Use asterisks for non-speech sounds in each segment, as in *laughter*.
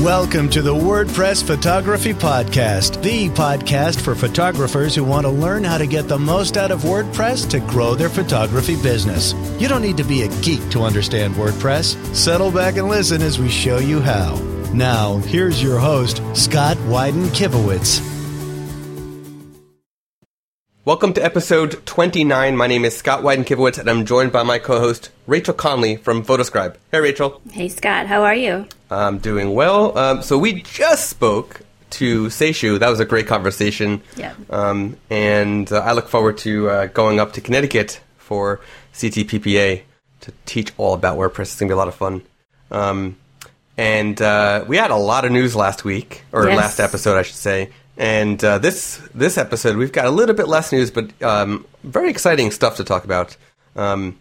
Welcome to the WordPress Photography Podcast, the podcast for photographers who want to learn how to get the most out of WordPress to grow their photography business. You don't need to be a geek to understand WordPress. Settle back and listen as we show you how. Now, here's your host, Scott Wyden Kivowitz. Welcome to episode 29. My name is Scott Wyden Kivowitz, and I'm joined by my co host, Rachel Conley from Photoscribe. Hey, Rachel. Hey, Scott. How are you? I'm doing well. Um, so, we just spoke to Seishu. That was a great conversation. Yeah. Um, and uh, I look forward to uh, going up to Connecticut for CTPPA to teach all about WordPress. It's going to be a lot of fun. Um, and uh, we had a lot of news last week, or Yes. last episode, I should say. And uh, this this episode, we've got a little bit less news, but um, very exciting stuff to talk about. Um,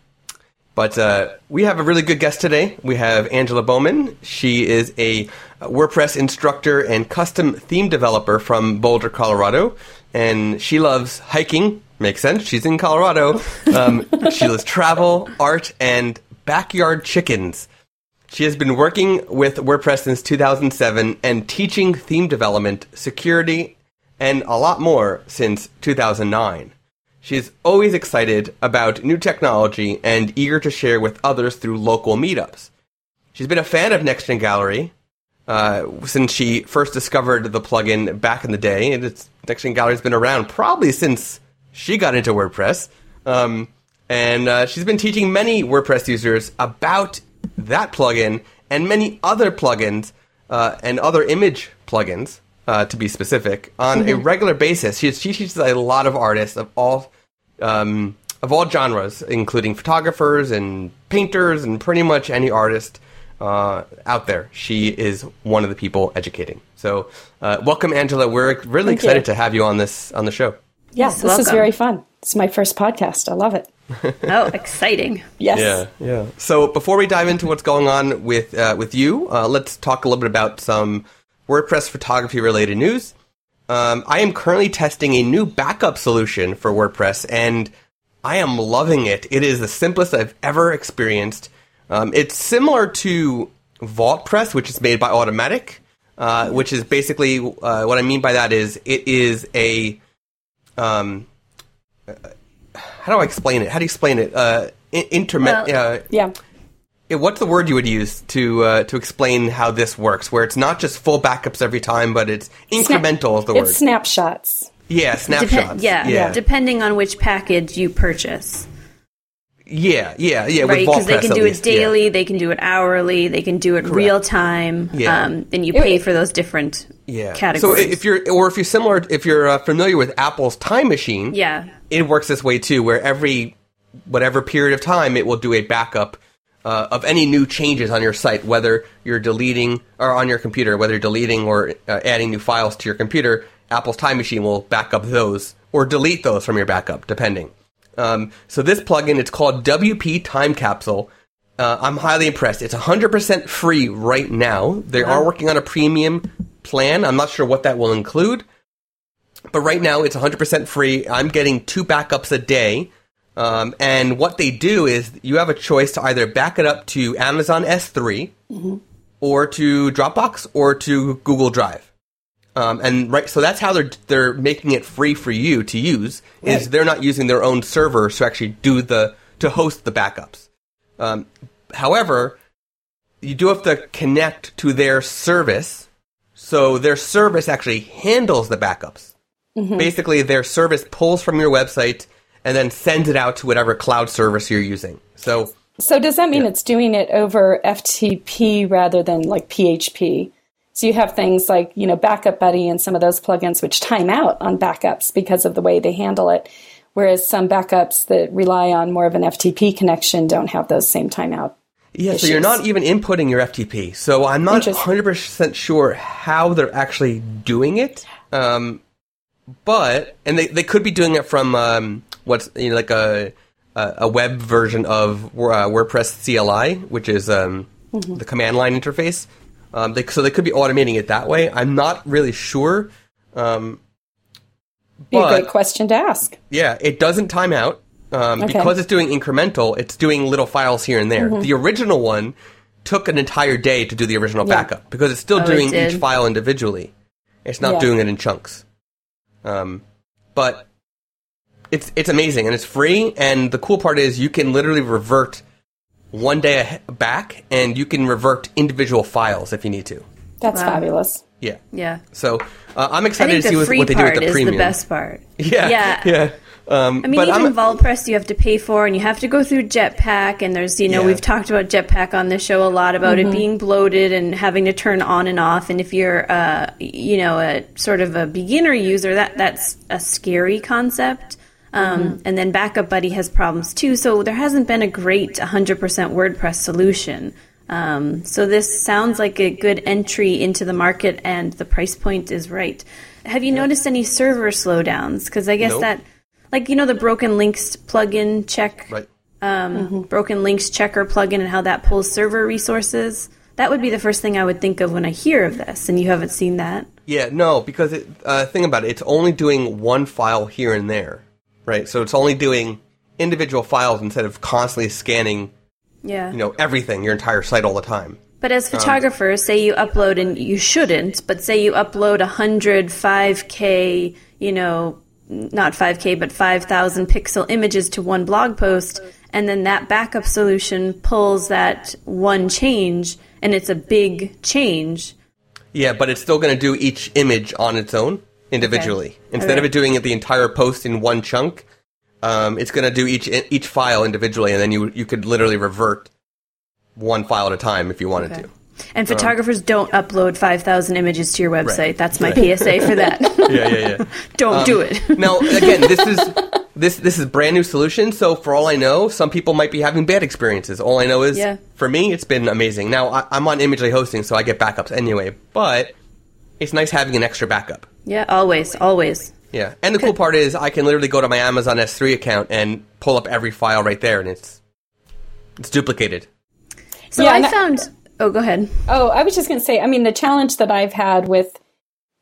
but uh, we have a really good guest today. We have Angela Bowman. She is a WordPress instructor and custom theme developer from Boulder, Colorado. And she loves hiking. Makes sense. She's in Colorado. *laughs* Um, she loves travel, art, and backyard chickens. She has been working with WordPress since 2007 and teaching theme development, security, and a lot more since 2009. She is always excited about new technology and eager to share with others through local meetups. She's been a fan of NextGen Gallery uh, since she first discovered the plugin back in the day, and it's, NextGen Gallery has been around probably since she got into WordPress. Um, and uh, she's been teaching many WordPress users about that plugin and many other plugins uh, and other image plugins, uh, to be specific, on a regular basis. She, she teaches a lot of artists of all um, of all genres, including photographers and painters and pretty much any artist uh, out there. She is one of the people educating. So, uh, welcome, Angela. We're really Thank excited you. to have you on this on the show. Yeah, Yes, this is very fun. It's my first podcast. I love it. *laughs* Oh, exciting. Yes. Yeah, yeah. So before we dive into what's going on with uh, with you, uh, let's talk a little bit about some WordPress photography related news. Um, I am currently testing a new backup solution for WordPress, and I am loving it. It is the simplest I've ever experienced. Um, it's similar to VaultPress, which is made by Automattic, uh, which is basically uh, what I mean by that is it is a um, how do I explain it? How do you explain it? Uh, in- internet. Well- uh, Yeah. Yeah, what's the word you would use to uh, to explain how this works? Where it's not just full backups every time, but it's incremental is the word. It's snapshots. yeah, snapshots. Depen- yeah, yeah, Depending on which package you purchase, yeah, yeah, yeah. right? Because they can do least, it yeah. daily, they can do it hourly, they can do it real time. Yeah. Um, then you pay for those different Yeah. categories. So if you're, or if you're similar, if you're uh, familiar with Apple's Time Machine, yeah, it works this way too, where every whatever period of time it will do a backup uh, of any new changes on your site, whether you're deleting or on your computer, whether you're deleting or uh, adding new files to your computer. Apple's Time Machine will back up those or delete those from your backup, depending. Um, so this plugin, it's called WP Time Capsule. Uh, I'm highly impressed. It's 100% free right now. They are working on a premium plan. I'm not sure what that will include, but right now it's 100% free. I'm getting two backups a day. Um, and what they do is you have a choice to either back it up to Amazon S3 or to Dropbox or to Google Drive. Um, and right, so that's how they're they're making it free for you to use. Is Right. they're not using their own servers to actually do the to host the backups. Um, however, you do have to connect to their service, so their service actually handles the backups. Basically, their service pulls from your website and then sends it out to whatever cloud service you're using. So So does that mean it's doing it over FTP rather than like PHP? So you have things like, you know, Backup Buddy and some of those plugins which time out on backups because of the way they handle it. Whereas some backups that rely on more of an FTP connection don't have those same timeout. Yeah, so you're not even inputting your FTP. So I'm not 100% sure how they're actually doing it. Um, but, and they, they could be doing it from um, what's you know, like a, a, a web version of uh, WordPress CLI, which is um, the command line interface. Um, they, so they could be automating it that way. I'm not really sure. Um, Be a great question to ask. yeah, it doesn't time out. Um, Okay. Because it's doing incremental, it's doing little files here and there. The original one took an entire day to do the original Yeah. backup because it's still Oh, doing did? each file individually. It's not Yeah. doing it in chunks. Um, but it's it's amazing and it's free. And the cool part is you can literally revert one day back, and you can revert individual files if you need to. That's Wow. fabulous. Yeah. Yeah. So uh, I'm excited to see what, what they do with part the is premium. the best part. *laughs* Yeah. Yeah. Yeah. Um, I mean, but even I'm, VaultPress you have to pay for, and you have to go through Jetpack. And there's, you know, Yeah. we've talked about Jetpack on this show a lot about it being bloated and having to turn on and off. And if you're, uh, you know, a sort of a beginner user, that that's a scary concept. Um, And then Backup Buddy has problems too. So there hasn't been a great 100% WordPress solution. Um, so this sounds like a good entry into the market, and the price point is right. Have you noticed any server slowdowns? Because I guess Nope. that, like you know, the Broken Links plugin check, right. um, Broken Links checker plugin, and how that pulls server resources. That would be the first thing I would think of when I hear of this, and you haven't seen that. Yeah, no, because it, uh, think about it. It's only doing one file here and there, right? So it's only doing individual files instead of constantly scanning, Yeah. you know, everything, your entire site all the time. But as photographers, say you upload, and you shouldn't, but say you upload 100 5K, you know, not 5K, but 5,000 pixel images to one blog post, and then that backup solution pulls that one change, and it's a big change. Yeah, but it's still going to do each image on its own individually instead of it doing it the entire post in one chunk. Um, it's going to do each each file individually, and then you you could literally revert one file at a time if you wanted Okay. to. And photographers don't upload 5,000 images to your website. Right. That's my Right. PSA for that. *laughs* Yeah, yeah, yeah. *laughs* don't um, do it. *laughs* now, again, this is this this is brand new solution. So for all I know, some people might be having bad experiences. All I know is, Yeah. for me, it's been amazing. Now I, I'm on Imagely hosting, so I get backups anyway. But it's nice having an extra backup. yeah, always, always. Yeah, and the cool part is I can literally go to my Amazon S3 account and pull up every file right there, and it's it's duplicated. So Yeah, I- found. Oh, go ahead. Oh, I was just going to say, I mean, the challenge that I've had with,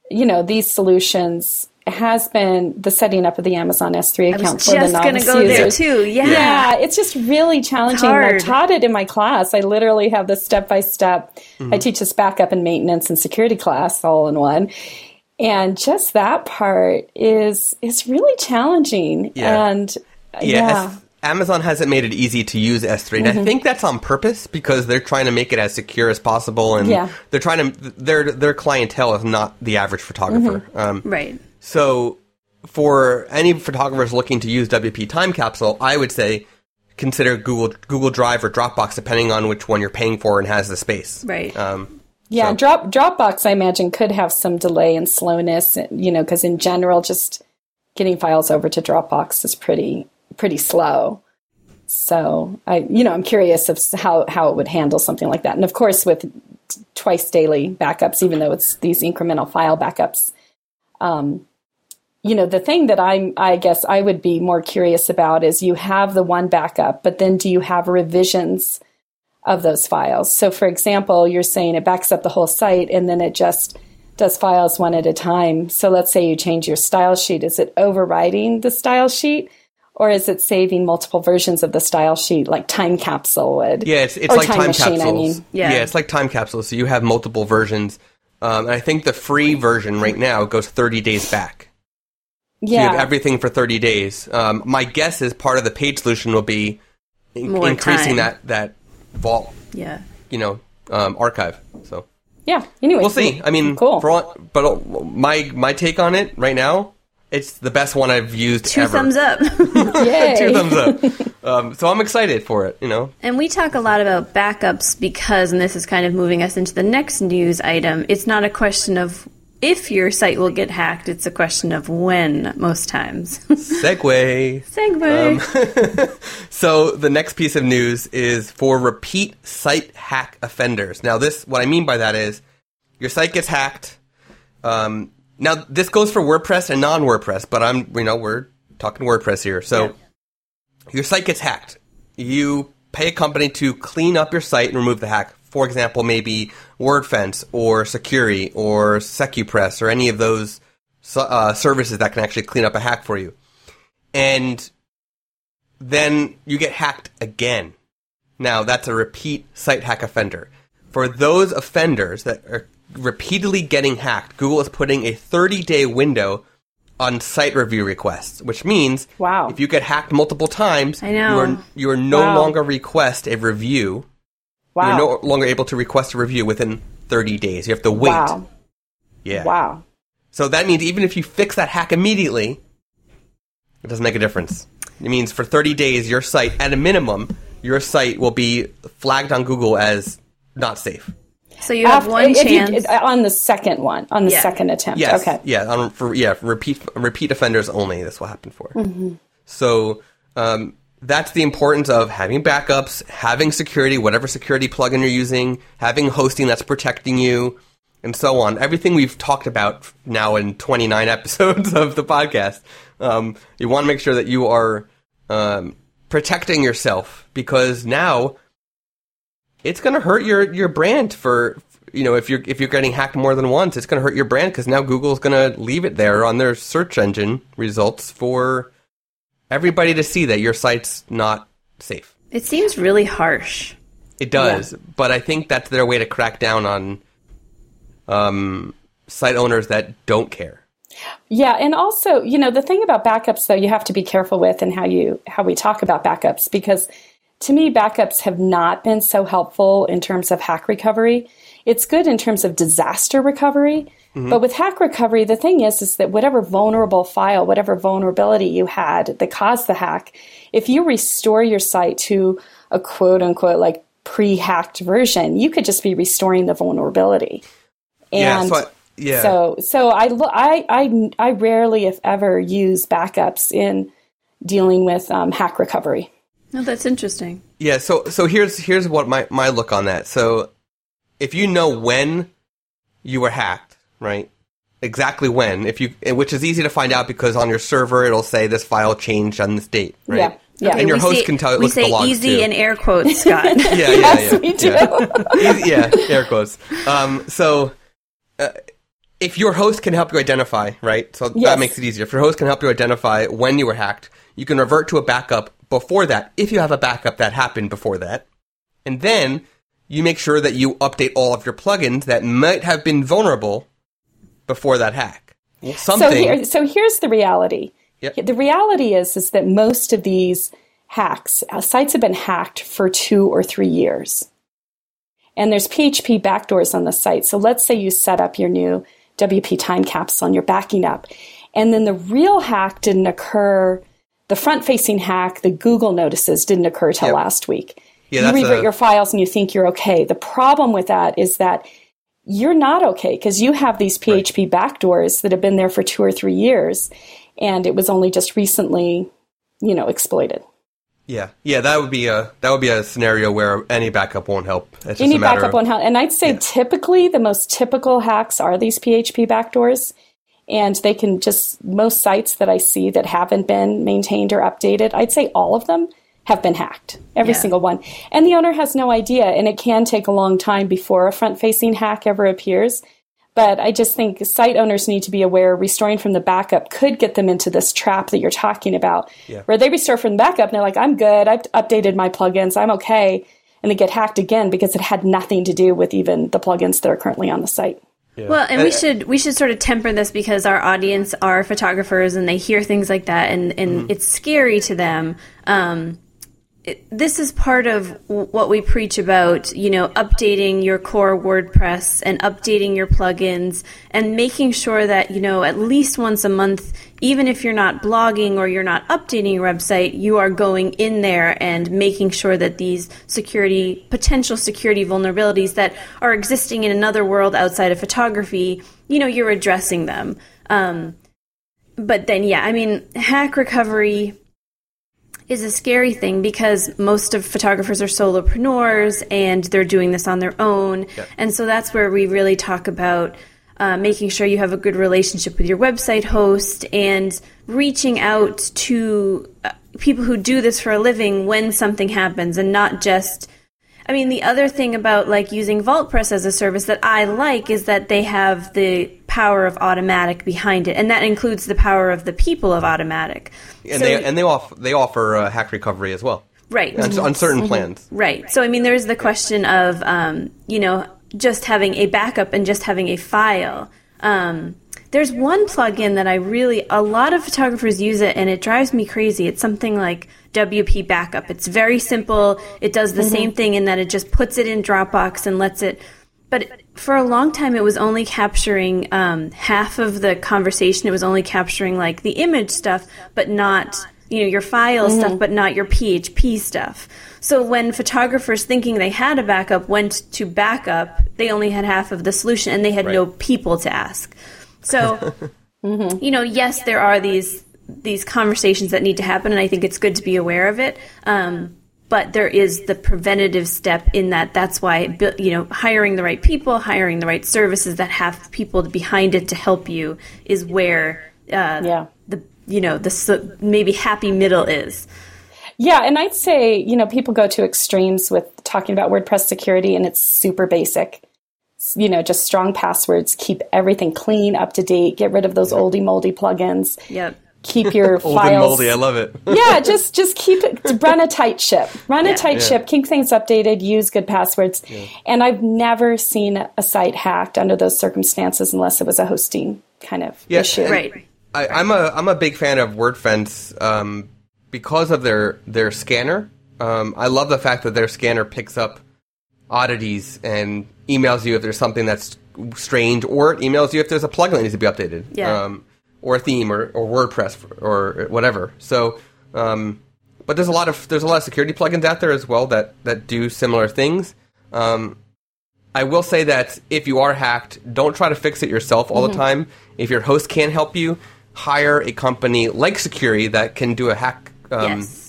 you know, these solutions has been the setting up of the Amazon S3 account for the just going to novice go there users. too. Yeah. Yeah, it's just really challenging. I taught it in my class. I literally have this step by step. Mm-hmm. I teach this backup and maintenance and security class all in one. And just that part is is really challenging. Yeah. And Yeah, yeah. S- Amazon hasn't made it easy to use S3, and I think that's on purpose because they're trying to make it as secure as possible, and Yeah. they're trying to their their clientele is not the average photographer. Um, Right. So, for any photographers looking to use WP Time Capsule, I would say consider Google Google Drive or Dropbox, depending on which one you're paying for and has the space. Right. Um, Yeah, So- drop Dropbox I imagine could have some delay and slowness, you know, because in general, just getting files over to Dropbox is pretty pretty slow. So I, you know, I'm curious of how how it would handle something like that. And of course, with twice daily backups, even though it's these incremental file backups, um, you know, the thing that I'm, I guess I would be more curious about is you have the one backup, but then do you have revisions? of those files. So, for example, you're saying it backs up the whole site and then it just does files one at a time. So, let's say you change your style sheet. Is it overriding the style sheet? Or is it saving multiple versions of the style sheet like time capsule would? Yeah, it's, it's Or like time, machine, capsules. I mean. Yeah. it's like time capsules. So you have multiple versions. Um, and I think the free version right now goes 30 days back. So you have everything for 30 days. Um, my guess is part of the paid solution will be in- increasing time. that, that vault, Yeah. you know, um, archive. So yeah. Anyway, we'll see. I mean, cool. For all, but uh, my my take on it right now, it's the best one I've used Two ever. thumbs up. *laughs* Two thumbs up. um, so I'm excited for it. You know. And we talk a lot about backups because, and this is kind of moving us into the next news item, it's not a question of if your site will get hacked, it's a question of when, most times. *laughs* Segway. Segue. *laughs* So the next piece of news is for repeat site hack offenders. Now, this what I mean by that is your site gets hacked. Um, now, this goes for WordPress and non-WordPress, but I'm you know we're talking WordPress here. So Yeah. your site gets hacked. You pay a company to clean up your site and remove the hack. For example, maybe WordFence or Sucuri or SecuPress or any of those uh, services that can actually clean up a hack for you. And then you get hacked again. Now, that's a repeat site hack offender. for those offenders that are repeatedly getting hacked, Google is putting a 30 day window on site review requests, which means Wow. if you get hacked multiple times, I know. you are you are no Wow. longer request a review. Wow. You're no longer able to request a review within 30 days. You have to wait. Wow. Yeah. Wow. So that means even if you fix that hack immediately, it doesn't make a difference. It means for 30 days, your site, at a minimum, your site will be flagged on Google as not safe. So you have After- one if you- chance. on the second one, on the Yeah. second attempt. Yes. Okay. Yeah. On, for yeah, for repeat repeat offenders only. This will happen for. Mm-hmm. So um, that's the importance of having backups, having security, whatever security plugin you're using, having hosting that's protecting you, and so on. Everything we've talked about now in 29 *laughs* episodes of the podcast. Um, you want to make sure that you are um, protecting yourself because now it's going to hurt your your brand for you know if you're if you're getting hacked more than once it's going to hurt your brand because now google's going to leave it there on their search engine results for everybody to see that your site's not safe. It seems really harsh. it does but i think that's their way to crack down on um, site owners that don't care. Yeah, and also, you know, the thing about backups though, you have to be careful with and how you how we talk about backups because to me backups have not been so helpful in terms of hack recovery. It's good in terms of disaster recovery, but with hack recovery the thing is is that whatever vulnerable file, whatever vulnerability you had that caused the hack, if you restore your site to a quote unquote like pre-hacked version, you could just be restoring the vulnerability. yeah And so I, yeah so, so I, I, I, I rarely, if ever, use backups in dealing with um, hack recovery. No, that's interesting. Yeah, so so here's here's what my my look on that. So if you know when you were hacked, right? Exactly when, if you which is easy to find out because on your server it'll say this file changed on this date, right? Yeah, yeah. And your host say, can tell it. We look at the say logs easy too. in air quotes, Scott. *laughs* yeah, yeah, yes, yeah, we do. yeah. Easy- yeah, air quotes. Um, so, uh, if your host can help you identify, right? So Yes. that makes it easier. If your host can help you identify when you were hacked, you can revert to a backup before that, if you have a backup that happened before that. And then you make sure that you update all of your plugins that might have been vulnerable before that hack. Something. So, here, so here's the reality. Yep. The reality is, is that most of these hacks, uh, sites have been hacked for two or three years. And there's PHP backdoors on the site. So let's say you set up your new WP time capsule and you're backing up. And then the real hack didn't occur, the front facing hack, the Google notices didn't occur till Yep. last week. Yeah, you revert a- your files and you think you're okay. The problem with that is that you're not okay because you have these PHP backdoors that have been there for two or three years, and it was only just recently, you know, exploited. yeah, yeah, that would be a that would be a scenario where any backup won't help. It's just Any backup of, won't help. And I'd say Yeah. typically the most typical hacks are these PHP backdoors, and they can just most sites that I see that haven't been maintained or updated. I'd say all of them have been hacked, every Yeah. single one, and the owner has no idea. And it can take a long time before a front-facing hack ever appears. But I just think site owners need to be aware restoring from the backup could get them into this trap that you're talking about, Yeah. where they restore from the backup and they're like, I'm good, I've updated my plugins, I'm okay. And they get hacked again because it had nothing to do with even the plugins that are currently on the site. Well, and we uh, uh, should we should sort of temper this because our audience are photographers and they hear things like that and and mm-hmm. it's scary to them. Um, it, this is part of what we preach about, you know, updating your core WordPress and updating your plugins and making sure that, you know, at least once a month, even if you're not blogging or you're not updating your website, you are going in there and making sure that these security, potential security vulnerabilities that are existing in another world outside of photography, you know, you're addressing them. Um, but then, yeah, I mean, hack recovery is a scary thing because most of photographers are solopreneurs and they're doing this on their own. And so that's where we really talk about uh, making sure you have a good relationship with your website host and reaching out to uh, people who do this for a living when something happens and not just I mean, the other thing about like using VaultPress as a service that I like is that they have the power of automattic behind it, and that includes the power of the people of automattic. and So- they and they offer they offer uh, hack recovery as well. Right. on, on certain plans. Right. So, I mean, there's the question of, um, you know, just having a backup and just having a file. Um, there's one plugin that I really, a lot of photographers use it and it drives me crazy. It's something like WP Backup. It's very simple. It does the same thing in that it just puts it in Dropbox and lets it. But for a long time, it was only capturing um, half of the conversation. It was only capturing like the image stuff, but not you know your file stuff but not your php stuff so when photographers thinking they had a backup went to backup they only had half of the solution and they had no people to ask. So *laughs* you know yes there are these these conversations that need to happen and i think it's good to be aware of it um, but there is the preventative step in that. That's why you know hiring the right people hiring the right services that have people behind it to help you is where uh, Yeah. the you know the maybe happy middle is Yeah, and I'd say, you know, people go to extremes with talking about WordPress security and it's super basic. You know, just strong passwords, keep everything clean, up to date, get rid of those oldie moldy plugins. yep Keep *laughs* your Old files and moldy, I love it. *laughs* yeah, just just keep it *laughs* run a tight ship. Run Yeah. a tight Yeah. ship, keep things updated, use good passwords. And I've never seen a site hacked under those circumstances unless it was a hosting kind of Yeah, issue. right I, I'm a I'm a big fan of WordFence um, because of their their scanner. Um, I love the fact that their scanner picks up oddities and emails you if there's something that's strange, or it emails you if there's a plugin that needs to be updated, Yeah. um, or a theme, or, or WordPress, or whatever. So, um, but there's a lot of there's a lot of security plugins out there as well that that do similar things. Um, I will say that if you are hacked, don't try to fix it yourself all the time. If your host can't help you, hire a company like Sucuri that can do a hack um, yes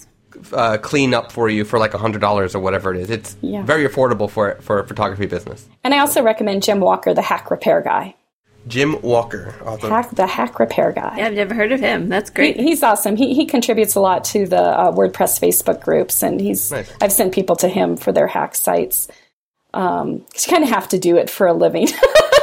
uh, clean up for you for like hundred dollars or whatever it is. It's Yeah. very affordable for for a photography business. And I also recommend Jim Walker, the hack repair guy. Jim Walker, author. Hack the hack repair guy. yeah, i've never heard of him that's He, great he's awesome. He he contributes a lot to the uh, WordPress Facebook groups, and he's Nice. I've sent people to him for their hack sites. Um, 'cause you kind of have to do it for a living. *laughs*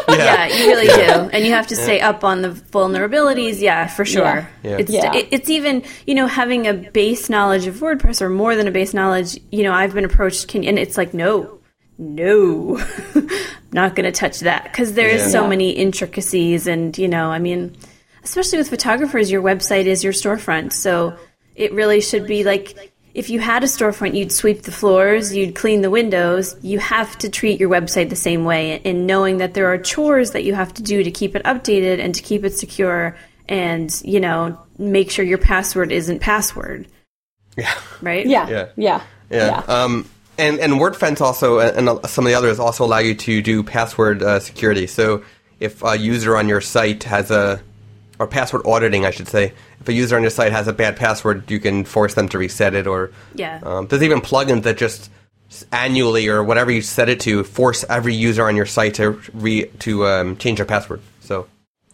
yeah you really do and you have to stay up on the vulnerabilities yeah for sure Yeah. Yeah. it's Yeah. it, it's even you know having a base knowledge of wordpress or more than a base knowledge you know i've been approached can and it's like no no *laughs* not going to touch that because there's Yeah. so Yeah. many intricacies and you know i mean especially with photographers your website is your storefront so it really should be like if you had a storefront you'd sweep the floors you'd clean the windows you have to treat your website the same way and knowing that there are chores that you have to do to keep it updated and to keep it secure and you know make sure your password isn't password Yeah. right yeah, Yeah. yeah, Yeah. Um, and and WordFence also and and some of the others also allow you to do password uh, security. So if a user on your site has a or password auditing, I should say, if a user on your site has a bad password, you can force them to reset it. Or Yeah. um, there's even plugins that just annually or whatever you set it to force every user on your site to re to um, change their password. So.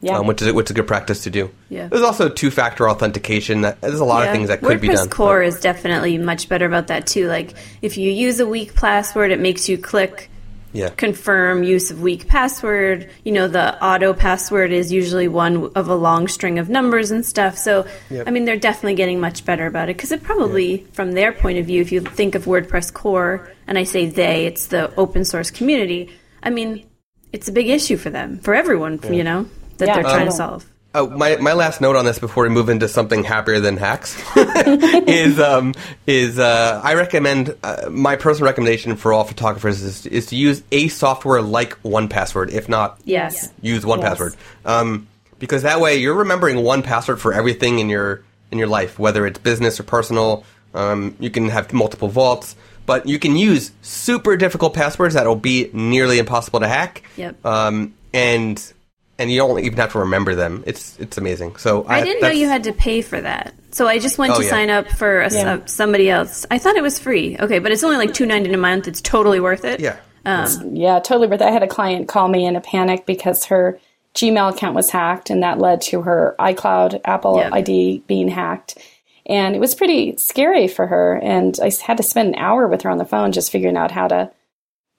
Yeah. Um, which is which is a good practice to do. Yeah. There's also two-factor authentication. That there's a lot of things that could WordPress be done. Core is definitely much better about that too. Like if you use a weak password, it makes you click yeah. confirm use of weak password. You know, the auto password is usually one of a long string of numbers and stuff. So, I mean, they're definitely getting much better about it because it probably, from their point of view, if you think of WordPress core, and I say they, it's the open source community. I mean, it's a big issue for them, for everyone, you know, that Yeah, they're trying to solve. Oh, my my last note on this before we move into something happier than hacks *laughs* is um is uh, I recommend uh, my personal recommendation for all photographers is is to use a software like One Password, if not Yes. use One Yes. Password, um, because that way you're remembering one password for everything in your in your life, whether it's business or personal. Um, you can have multiple vaults, but you can use super difficult passwords that will be nearly impossible to hack. Yep. Um, and and you don't even have to remember them. It's it's amazing. So I didn't know you had to pay for that. So I just went Oh, to yeah. sign up for a, Yeah. uh, somebody else. I thought it was free. Okay, but it's only like two ninety a month. It's totally worth it. Yeah. Yeah, totally worth it. I had a client call me in a panic because her Gmail account was hacked, and that led to her iCloud Apple Yeah. ID being hacked. And it was pretty scary for her. And I had to spend an hour with her on the phone just figuring out how to,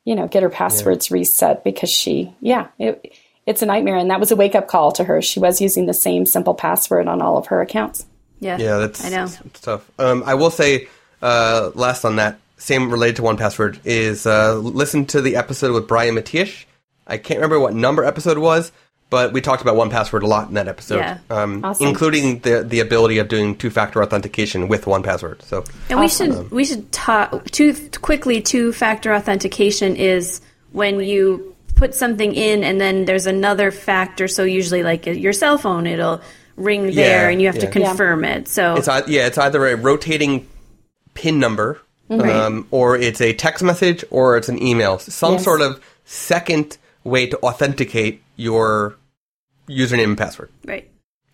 you know, get her passwords reset because she, yeah, it, it's a nightmare. And that was a wake up call to her. She was using the same simple password on all of her accounts. Yeah. Yeah, that's I know. It's, it's tough. Um, I will say uh, last on that, same related to one password, is uh, listen to the episode with Brian Matiash. I can't remember what number episode it was, but we talked about one password a lot in that episode, Yeah. um, Awesome. including the the ability of doing two factor authentication with one password. So And we should we should talk two quickly. Two factor authentication is when you put something in and then there's another factor. So usually, like your cell phone, it'll ring there Yeah, and you have to yeah. confirm it. So it's yeah, it's either a rotating pin number, um, or it's a text message, or it's an email. Some Yes. sort of second way to authenticate your username and password. right.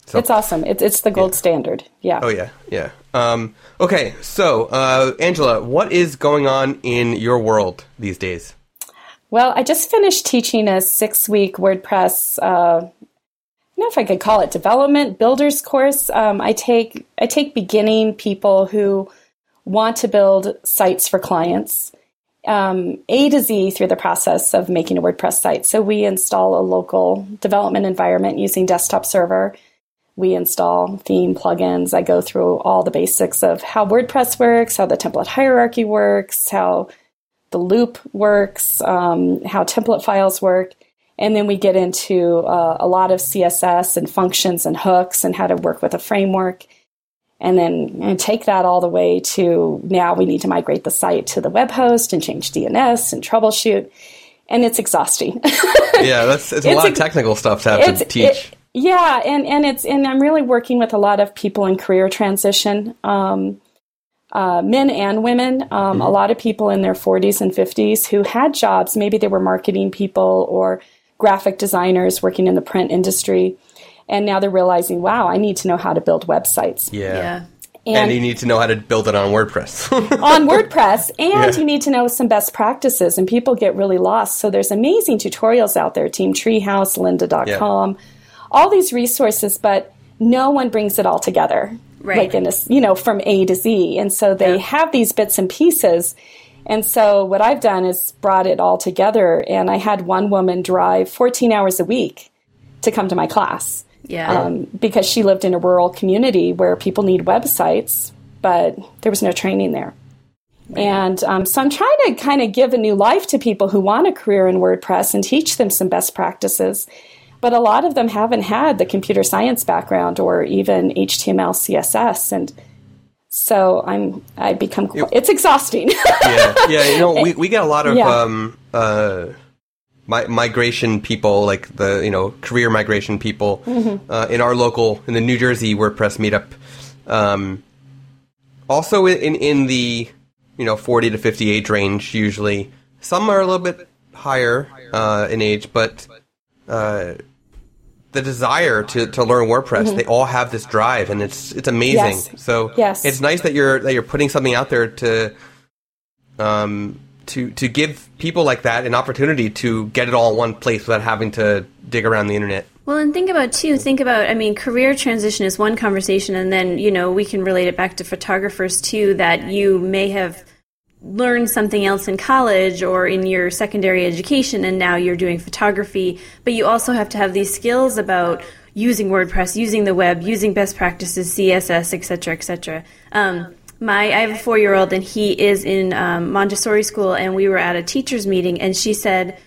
So- It's awesome. It's it's the gold standard. Yeah. Oh yeah, yeah. Um, okay, so uh, Angela, what is going on in your world these days? Well, I just finished teaching a six week WordPress. Uh, I don't know if I could call it development builders course. Um, I take I take beginning people who want to build sites for clients, um, A to Z through the process of making a WordPress site. So we install a local development environment using desktop server. We install theme plugins. I go through all the basics of how WordPress works, how the template hierarchy works, how the loop works, um, how template files work. And then we get into uh, a lot of CSS and functions and hooks and how to work with a framework. And then and take that all the way to now we need to migrate the site to the web host and change DNS and troubleshoot. And it's exhausting. *laughs* Yeah, that's it's a It's lot of technical stuff to have to teach. it- yeah, and and it's and I'm really working with a lot of people in career transition, um, uh, men and women. Um, A lot of people in their 40s and 50s who had jobs. Maybe they were marketing people or graphic designers working in the print industry, and now they're realizing, wow, I need to know how to build websites. yeah. Yeah. And, you need to know how to build it on WordPress. *laughs* on WordPress, and Yeah. you need to know some best practices, and people get really lost. So there's amazing tutorials out there, Team Treehouse, Lynda.com, all these resources, but no one brings it all together, Right. like in a, you know from A to Z. And so they Yeah. have these bits and pieces. And so what I've done is brought it all together, and I had one woman drive 14 hours a week to come to my class Yeah. um, because she lived in a rural community where people need websites, but there was no training there. And um, so I'm trying to kind of give a new life to people who want a career in WordPress and teach them some best practices. But a lot of them haven't had the computer science background or even HTML, CSS, and so I'm I become qu- it's exhausting. yeah, yeah. You know, we, we get a lot of Yeah. um, uh, mi- migration people, like the you know career migration people, Mm-hmm. uh, in our local in the New Jersey WordPress meetup. Um, also in, in in the you know forty to fifty age range, usually some are a little bit higher uh, in age, but uh, the desire to, to learn WordPress, they all have this drive, and it's it's amazing. Mm-hmm. Yes. So Yes. it's nice that you're that you're putting something out there to um to to give people like that an opportunity to get it all in one place without having to dig around the internet. Well, and think about too. Think about. I mean, career transition is one conversation, and then you know we can relate it back to photographers too. That you may have learned something else in college or in your secondary education, and now you're doing photography. But you also have to have these skills about using WordPress, using the web, using best practices, CSS, etc., etc. Um, my I have a four year old, and he is in um, Montessori school, and we were at a teachers meeting, and she said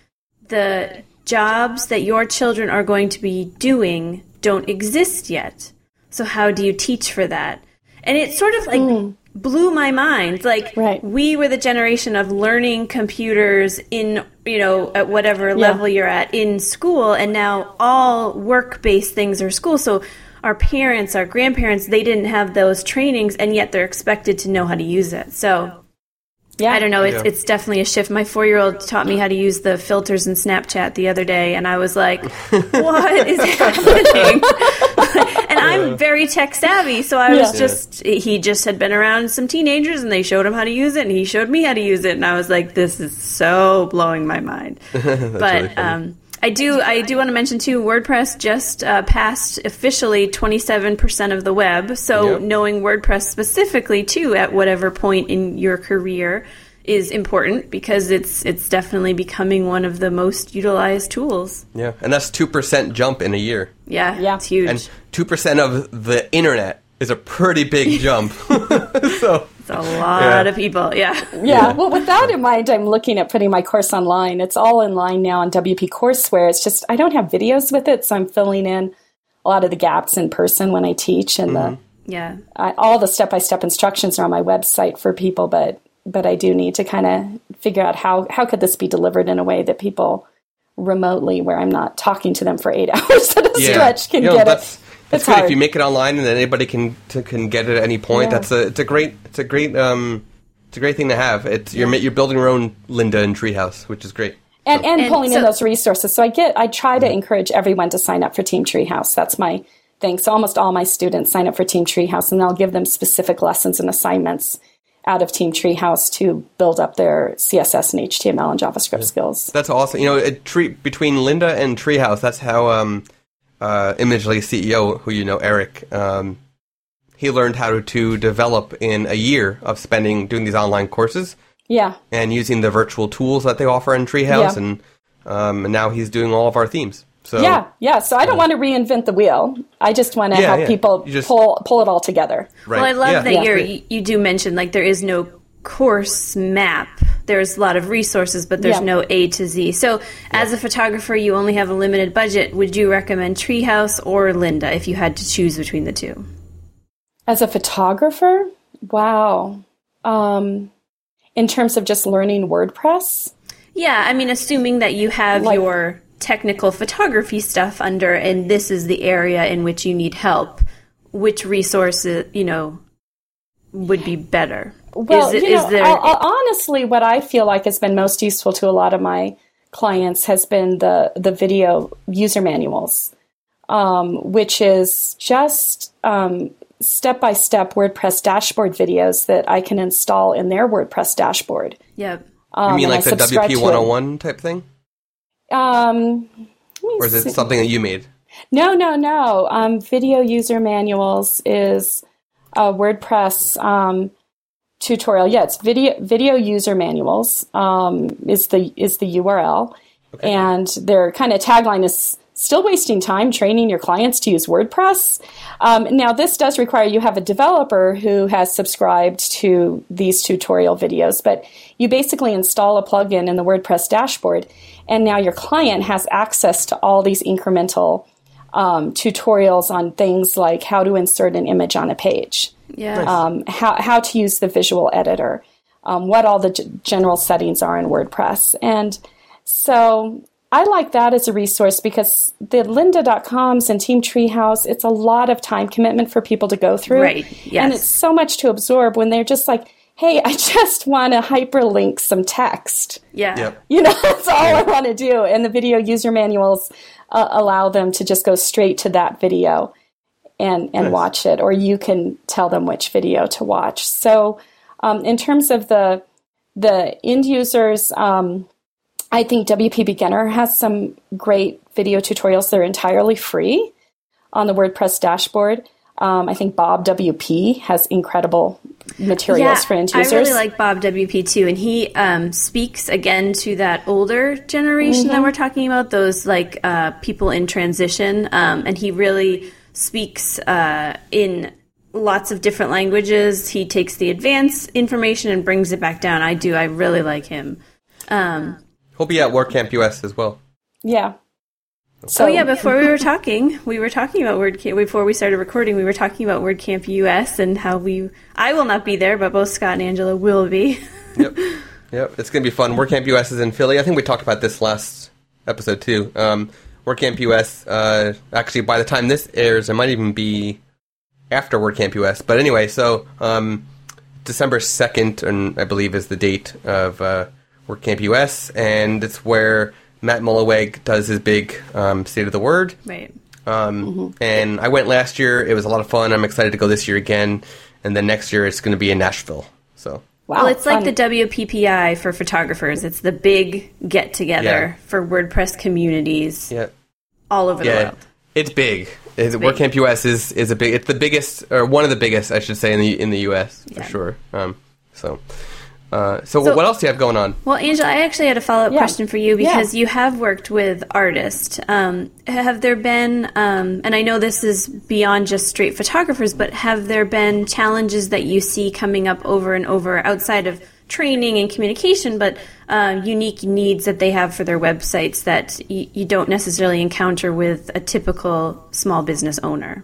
the jobs that your children are going to be doing don't exist yet. So how do you teach for that? And it's sort of like blew my mind. Like Right. we were the generation of learning computers in, you know, at whatever level you're at in school and now all work-based things are school. So our parents, our grandparents, they didn't have those trainings and yet they're expected to know how to use it. So yeah, I don't know. It's Yeah. it's definitely a shift. My four year old taught me how to use the filters in Snapchat the other day, and I was like, *laughs* "What is happening?" And I'm very tech savvy, so I was Yeah. just he just had been around some teenagers, and they showed him how to use it, and he showed me how to use it, and I was like, "This is so blowing my mind." *laughs* but really um, I do I do want to mention too. WordPress just uh, passed officially 27 percent of the web. So Yep. knowing WordPress specifically too at whatever point in your career is important because it's it's definitely becoming one of the most utilized tools. Yeah, and that's two percent jump in a year, Yeah, Yeah. it's huge. and two percent of the internet is a pretty big *laughs* jump. *laughs* so it's a lot Yeah. of people. Yeah. Yeah. Well, with that in mind, I'm looking at putting my course online. It's all in line now on WP Courseware. It's just I don't have videos with it, so I'm filling in a lot of the gaps in person when I teach, and the mm-hmm. Yeah. I, all the step by step instructions are on my website for people. But but I do need to kind of figure out how how could this be delivered in a way that people remotely, where I'm not talking to them for eight *laughs* hours at a stretch, can You know, get that's, it. That's It's good hard. if you make it online and then anybody can to, can get it at any point. Yeah. That's a it's a great it's a great um it's a great thing to have. It's you're you're building your own Lynda and Treehouse, which is great. and, and, And pulling in those resources. So I get, I try to encourage everyone to sign up for Team Treehouse. That's my thing. So almost all my students sign up for Team Treehouse, and I'll give them specific lessons and assignments out of Team Treehouse to build up their CSS and HTML and JavaScript skills. That's awesome. You know, it, tree, between Lynda and Treehouse, that's how um, uh, Imagely CEO, who you know, Eric, um, he learned how to, to develop in a year of spending doing these online courses Yeah, and using the virtual tools that they offer in Treehouse, Yeah. and um, and now he's doing all of our themes. So yeah, yeah. So I don't want to reinvent the wheel. I just want to Yeah, help yeah. people just- pull pull it all together. right. Well, I love yeah. that Yeah. you're, you, you do mention like there is no course map. There's a lot of resources, but there's Yeah. no A to Z. So, as a photographer, you only have a limited budget. Would you recommend Treehouse or Lynda if you had to choose between the two? As a photographer, wow. Um, in terms of just learning WordPress, Yeah, I mean, assuming that you have Like- your technical photography stuff under, and this is the area in which you need help. Which resources, you know, would be better? Well, is, it- you know, there? I'll- I'll- honestly, what I feel like has been most useful to a lot of my clients has been the the video user manuals, um, which is just step by step WordPress dashboard videos that I can install in their WordPress dashboard. yep. you Um, mean like the WP101 type thing? Um, Or is it see. something that you made? No, no, no. Um, video user manuals is a WordPress um, tutorial. Yeah, it's video video user manuals um, is the is the URL, and their kind of tagline is still wasting time training your clients to use WordPress. Um, now, this does require you have a developer who has subscribed to these tutorial videos, but you basically install a plugin in the WordPress dashboard, and now your client has access to all these incremental um, tutorials on things like how to insert an image on a page, Yeah. um, how, how to use the visual editor, um, what all the g- general settings are in WordPress. And so I like that as a resource because the lynda.coms and Team Treehouse, it's a lot of time commitment for people to go through. Right, yes. And it's so much to absorb when they're just like, hey, I *laughs* just want to hyperlink some text. yeah. Yep. You know, *laughs* that's all I want to do. And the video user manuals uh, allow them to just go straight to that video and, and Nice. watch it, or you can tell them which video to watch. So, um, in terms of the the end users, um, I think WP Beginner has some great video tutorials. They're entirely free on the WordPress dashboard. Um, I think Bob WP has incredible materials for end users. I really like Bob WP too, and he um, speaks again to that older generation Mm-hmm. that we're talking about, those like uh, people in transition, um, and he really speaks uh, in lots of different languages. He takes the advanced information and brings it back down. I do. I really like him. Um, He'll be at WordCamp US as well. yeah. So oh yeah, before we were talking, we were talking about WordCamp. Before we started recording, we were talking about WordCamp US and how we. I will not be there, but both Scott and Angela will be. Yep. *laughs* Yep. It's going to be fun. WordCamp US is in Philly. I think we talked about this last episode too. Um, WordCamp US, uh, actually, by the time this airs, it might even be after WordCamp US. But anyway, so um, December 2nd, and I believe, is the date of uh, WordCamp US, and it's where Matt Mullenweg does his big um, State of the Word. right. Um, And I went last year. It was a lot of fun. I'm excited to go this year again. And then next year, it's going to be in Nashville. So. wow, Well, it's like the WPPI for photographers. It's the big get together Yeah. for WordPress communities Yeah. all over the Yeah, world. it's big. It's, big. WordCamp US is, is a big. It's the biggest, or one of the biggest, I should say, in the in the US for sure. Um, so, Uh, so, So- what else do you have going on? Well, Angela, I actually had a follow up Yeah. question for you because Yeah. you have worked with artists. Um, have there been, um, and I know this is beyond just straight photographers, but have there been challenges that you see coming up over and over outside of training and communication, but uh, unique needs that they have for their websites that y- you don't necessarily encounter with a typical small business owner?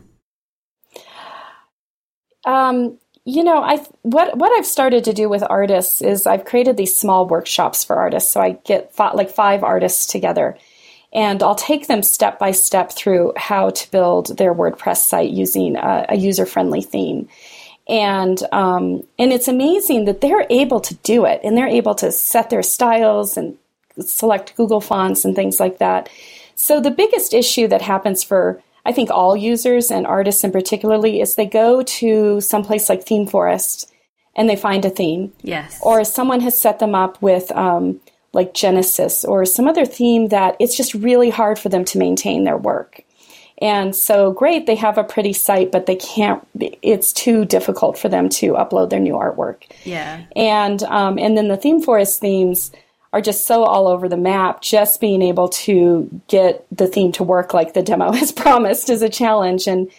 Um, you know, I what what I've started to do with artists is I've created these small workshops for artists. So I get like five artists together, and I'll take them step by step through how to build their WordPress site using a, a user friendly theme. And um, and it's amazing that they're able to do it, and they're able to set their styles and select Google fonts and things like that. So the biggest issue that happens for I think all users and artists in particularly is they go to someplace like ThemeForest and they find a theme, Yes. or someone has set them up with um, like Genesis or some other theme that it's just really hard for them to maintain their work. And so, great, they have a pretty site, but they can't. It's too difficult for them to upload their new artwork yeah. and um, and then the ThemeForest themes are just so all over the map. Just being able to get the theme to work like the demo *laughs* has promised is a challenge. And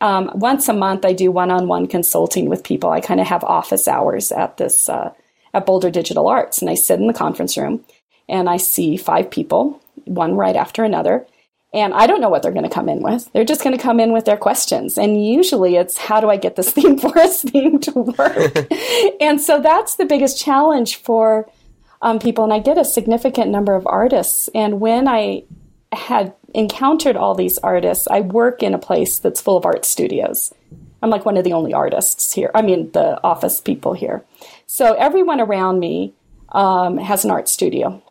um, once a month, I do one-on-one consulting with people. I kind of have office hours at this uh, at Boulder Digital Arts, and I sit in the conference room and I see five people, one right after another. And I don't know what they're going to come in with. They're just going to come in with their questions. And usually it's how do I get this *laughs* theme for forest theme to work? *laughs* and so that's the biggest challenge for um, people. And I get a significant number of artists. And when I had encountered all these artists, I work in a place that's full of art studios. I'm like one of the only artists here. I mean, the office people here. So everyone around me um, has an art studio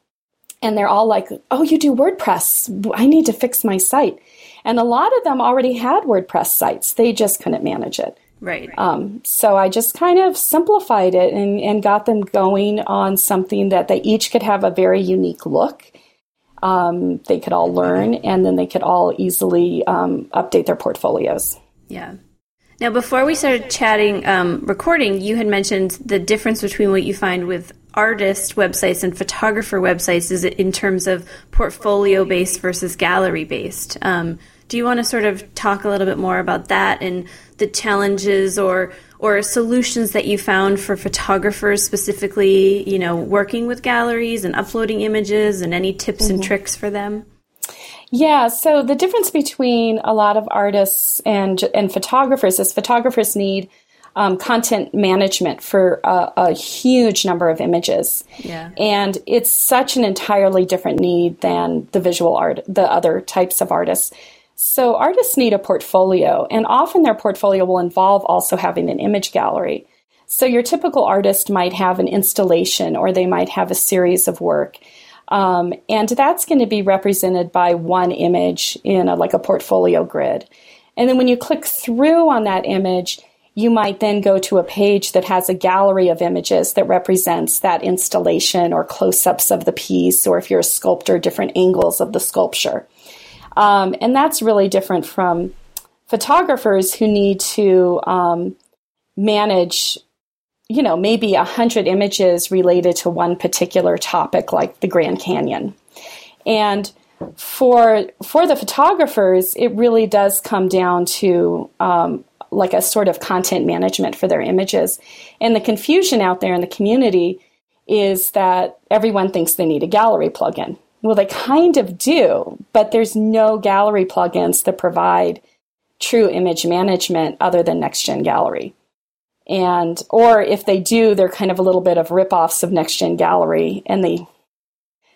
and they're all like, "Oh, you do WordPress? I need to fix my site." And a lot of them already had WordPress sites; they just couldn't manage it. Right. Um, so I just kind of simplified it and, and got them going on something that they each could have a very unique look. Um, they could all learn, and then they could all easily um, update their portfolios. Yeah. Now, before we started chatting, um, recording, you had mentioned the difference between what you find with artist websites and photographer websites is in terms of portfolio based versus gallery based. Do you want to sort of talk a little bit more about that and the challenges or or solutions that you found for photographers specifically, you know, working with galleries and uploading images and any tips and tricks for them? Yeah, so the difference between a lot of artists and and photographers is photographers need um, content management for a, a huge number of images. Yeah. And it's such an entirely different need than the visual art, the other types of artists. So artists need a portfolio, and often their portfolio will involve also having an image gallery. So your typical artist might have an installation or they might have a series of work. Um, and that's going to be represented by one image in a, like a portfolio grid. And then when you click through on that image, you might then go to a page that has a gallery of images that represents that installation or close ups of the piece, or if you're a sculptor, different angles of the sculpture. Um, and that's really different from photographers who need to um, manage, you know, maybe a hundred images related to one particular topic, like the Grand Canyon. And for for the photographers, it really does come down to um, like a sort of content management for their images. And the confusion out there in the community is that everyone thinks they need a gallery plugin. Well, they kind of do, but there's no gallery plugins that provide true image management other than NextGen Gallery. And or if they do, they're kind of a little bit of rip-offs of NextGen Gallery and they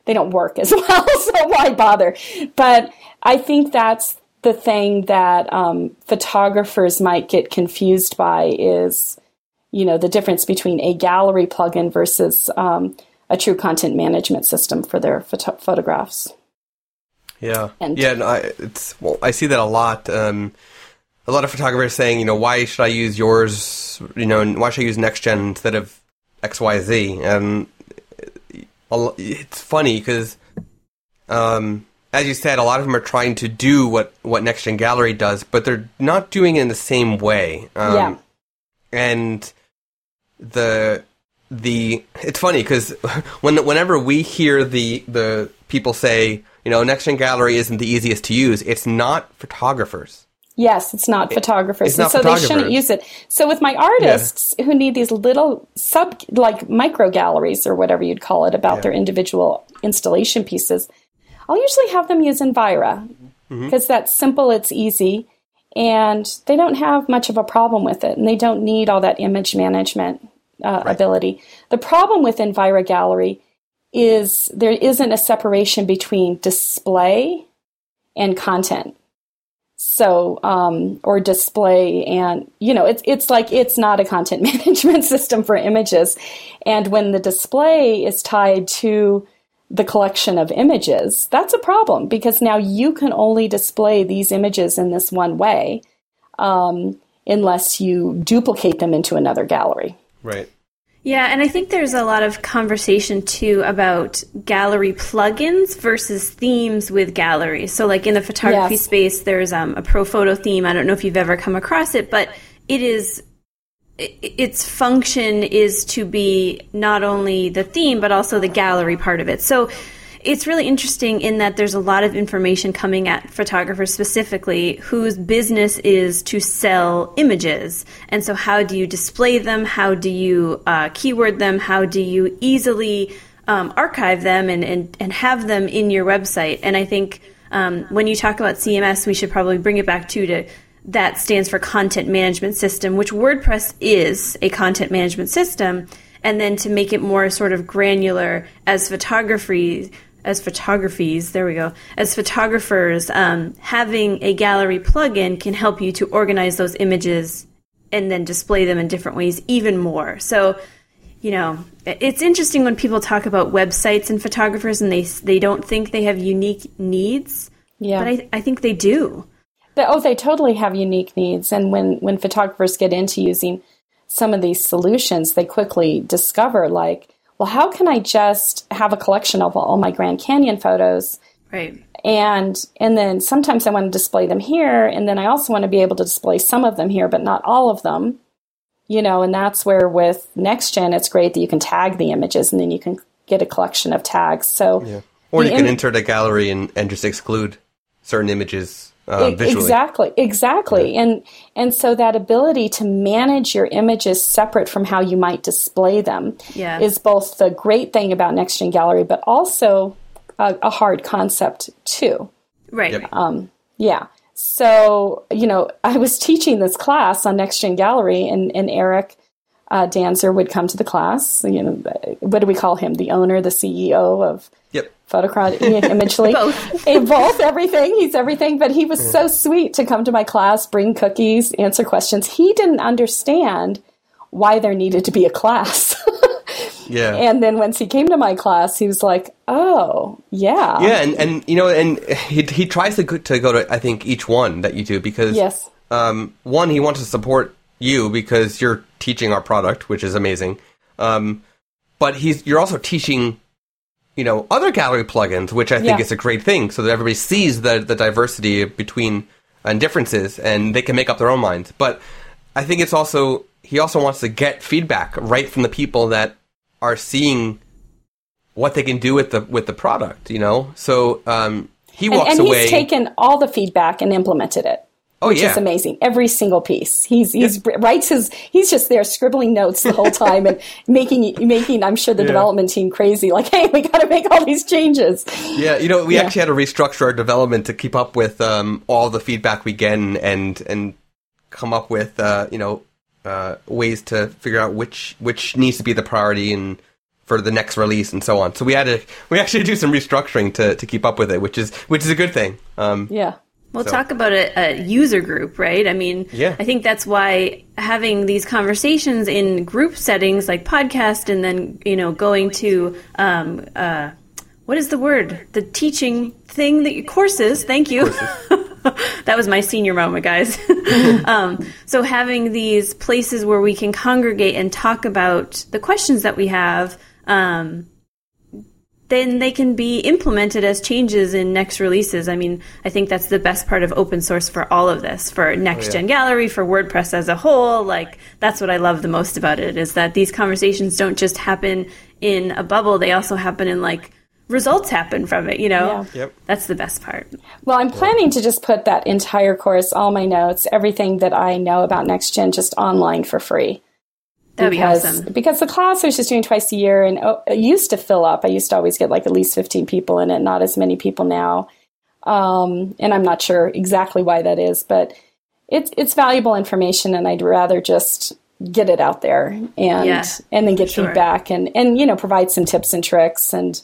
they don't work as *laughs* well, so why bother? But I think that's the thing that um, photographers might get confused by is, you know, the difference between a gallery plugin versus um, a true content management system for their photo- photographs. Yeah, And- yeah. No, I, it's well, I see that a lot. Um, a lot of photographers saying, you know, why should I use yours? You know, why should I use NextGen instead of X Y Z? And it's funny because, um, as you said, a lot of them are trying to do what what NextGen Gallery does, but they're not doing it in the same way. Um, Yeah. and the the it's funny because *laughs* when whenever we hear the the people say you know next gen gallery isn't the easiest to use, it's not photographers. Yes, it's not photographers, it's not so photographers. they shouldn't use it. So with my artists who need these little sub like micro galleries or whatever you'd call it about Yeah. their individual installation pieces, I'll usually have them use Envira Mm-hmm. because that's simple, it's easy, and they don't have much of a problem with it, and they don't need all that image management uh, ability. The problem with Envira Gallery is there isn't a separation between display and content so um, or display and you know it's it's like it's not a content *laughs* management system for images and when the display is tied to the collection of images that's a problem because now you can only display these images in this one way um, unless you duplicate them into another gallery Right. Yeah, and I think there's a lot of conversation too about gallery plugins versus themes with galleries. So, like in the photography Yes. space, there's um, a pro photo theme. I don't know if you've ever come across it, but it is its function is to be not only the theme but also the gallery part of it. So it's really interesting in that there's a lot of information coming at photographers specifically whose business is to sell images. And so, how do you display them? How do you uh, keyword them? How do you easily um, archive them and, and, and have them in your website? And I think um, when you talk about CMS, we should probably bring it back to to that stands for content management system, which WordPress is a content management system. And then to make it more sort of granular as photography, as photographies, there we go, as photographers, um, having a gallery plugin can help you to organize those images and then display them in different ways even more. So, you know, it's interesting when people talk about websites and photographers and they they don't think they have unique needs. Yeah. But I, I think they do. They- oh, they totally have unique needs. And when, when photographers get into using some of these solutions, they quickly discover, like, well, how can I just have a collection of all my Grand Canyon photos? Right. And and then sometimes I want to display them here, and then I also want to be able to display some of them here, but not all of them. You know, and that's where with NextGen, it's great that you can tag the images, and then you can get a collection of tags. So yeah. Or you can im- insert a gallery and, and just exclude certain images visually. Exactly, exactly. And and so that ability to manage your images separate from how you might display them Yeah. is both the great thing about Next Gen Gallery, but also a, a hard concept too. Right. Yep. Yeah. So, you know, I was teaching this class on Next Gen Gallery, and, and Eric uh, Danzer would come to the class. You know, what do we call him? The owner, the CEO of Yep. Photocrati *laughs* Imagely. Both. Both, everything. He's everything. But he was so sweet to come to my class, bring cookies, answer questions. He didn't understand why there needed to be a class. *laughs* Yeah. and then once he came to my class, he was like, oh, yeah. yeah, and, and you know, and he he tries to go, to go to I think each one that you do because Yes. um, one he wants to support you because you're teaching our product, which is amazing. Um, but he's you're also teaching, you know, other gallery plugins, which I think Yeah. is a great thing, so that everybody sees the the diversity between and differences, and they can make up their own minds. But I think it's also he also wants to get feedback right from the people that are seeing what they can do with the with the product. You know, so um, he And, walks and away. he's taken all the feedback and implemented it. Oh which yeah, is amazing. Every single piece. He's he's writes his he's just there scribbling notes the whole time and *laughs* making making I'm sure the development team crazy. Like, hey, we got to make all these changes. Yeah, you know, we Yeah. actually had to restructure our development to keep up with um, all the feedback we get and and, and come up with uh, you know uh, ways to figure out which which needs to be the priority and for the next release and so on. So we had to we actually do some restructuring to, to keep up with it, which is which is a good thing. Um, Yeah. Well, So- talk about a, a user group, right? I mean, Yeah. I think that's why having these conversations in group settings like podcast and then, you know, going to, um, uh, what is the word? The teaching thing that you, courses. Thank you. *laughs* that was my senior moment, guys. *laughs* um, so having these places where we can congregate and talk about the questions that we have, um, then they can be implemented as changes in next releases. I mean, I think that's the best part of open source for all of this, for oh, next gen gallery, for WordPress as a whole. Like that's what I love the most about it is that these conversations don't just happen in a bubble; they also happen in like results happen from it. You know, Yeah. Yep. that's the best part. Well, I'm planning to just put that entire course, all my notes, everything that I know about next gen, just online for free. That'd be because, awesome. Because the class I was just doing twice a year, and oh, it used to fill up. I used to always get like at least 15 people in it, not as many people now. Um, and I'm not sure exactly why that is, but it's it's valuable information, and I'd rather just get it out there and Yeah, and then get sure. feedback and and you know provide some tips and tricks and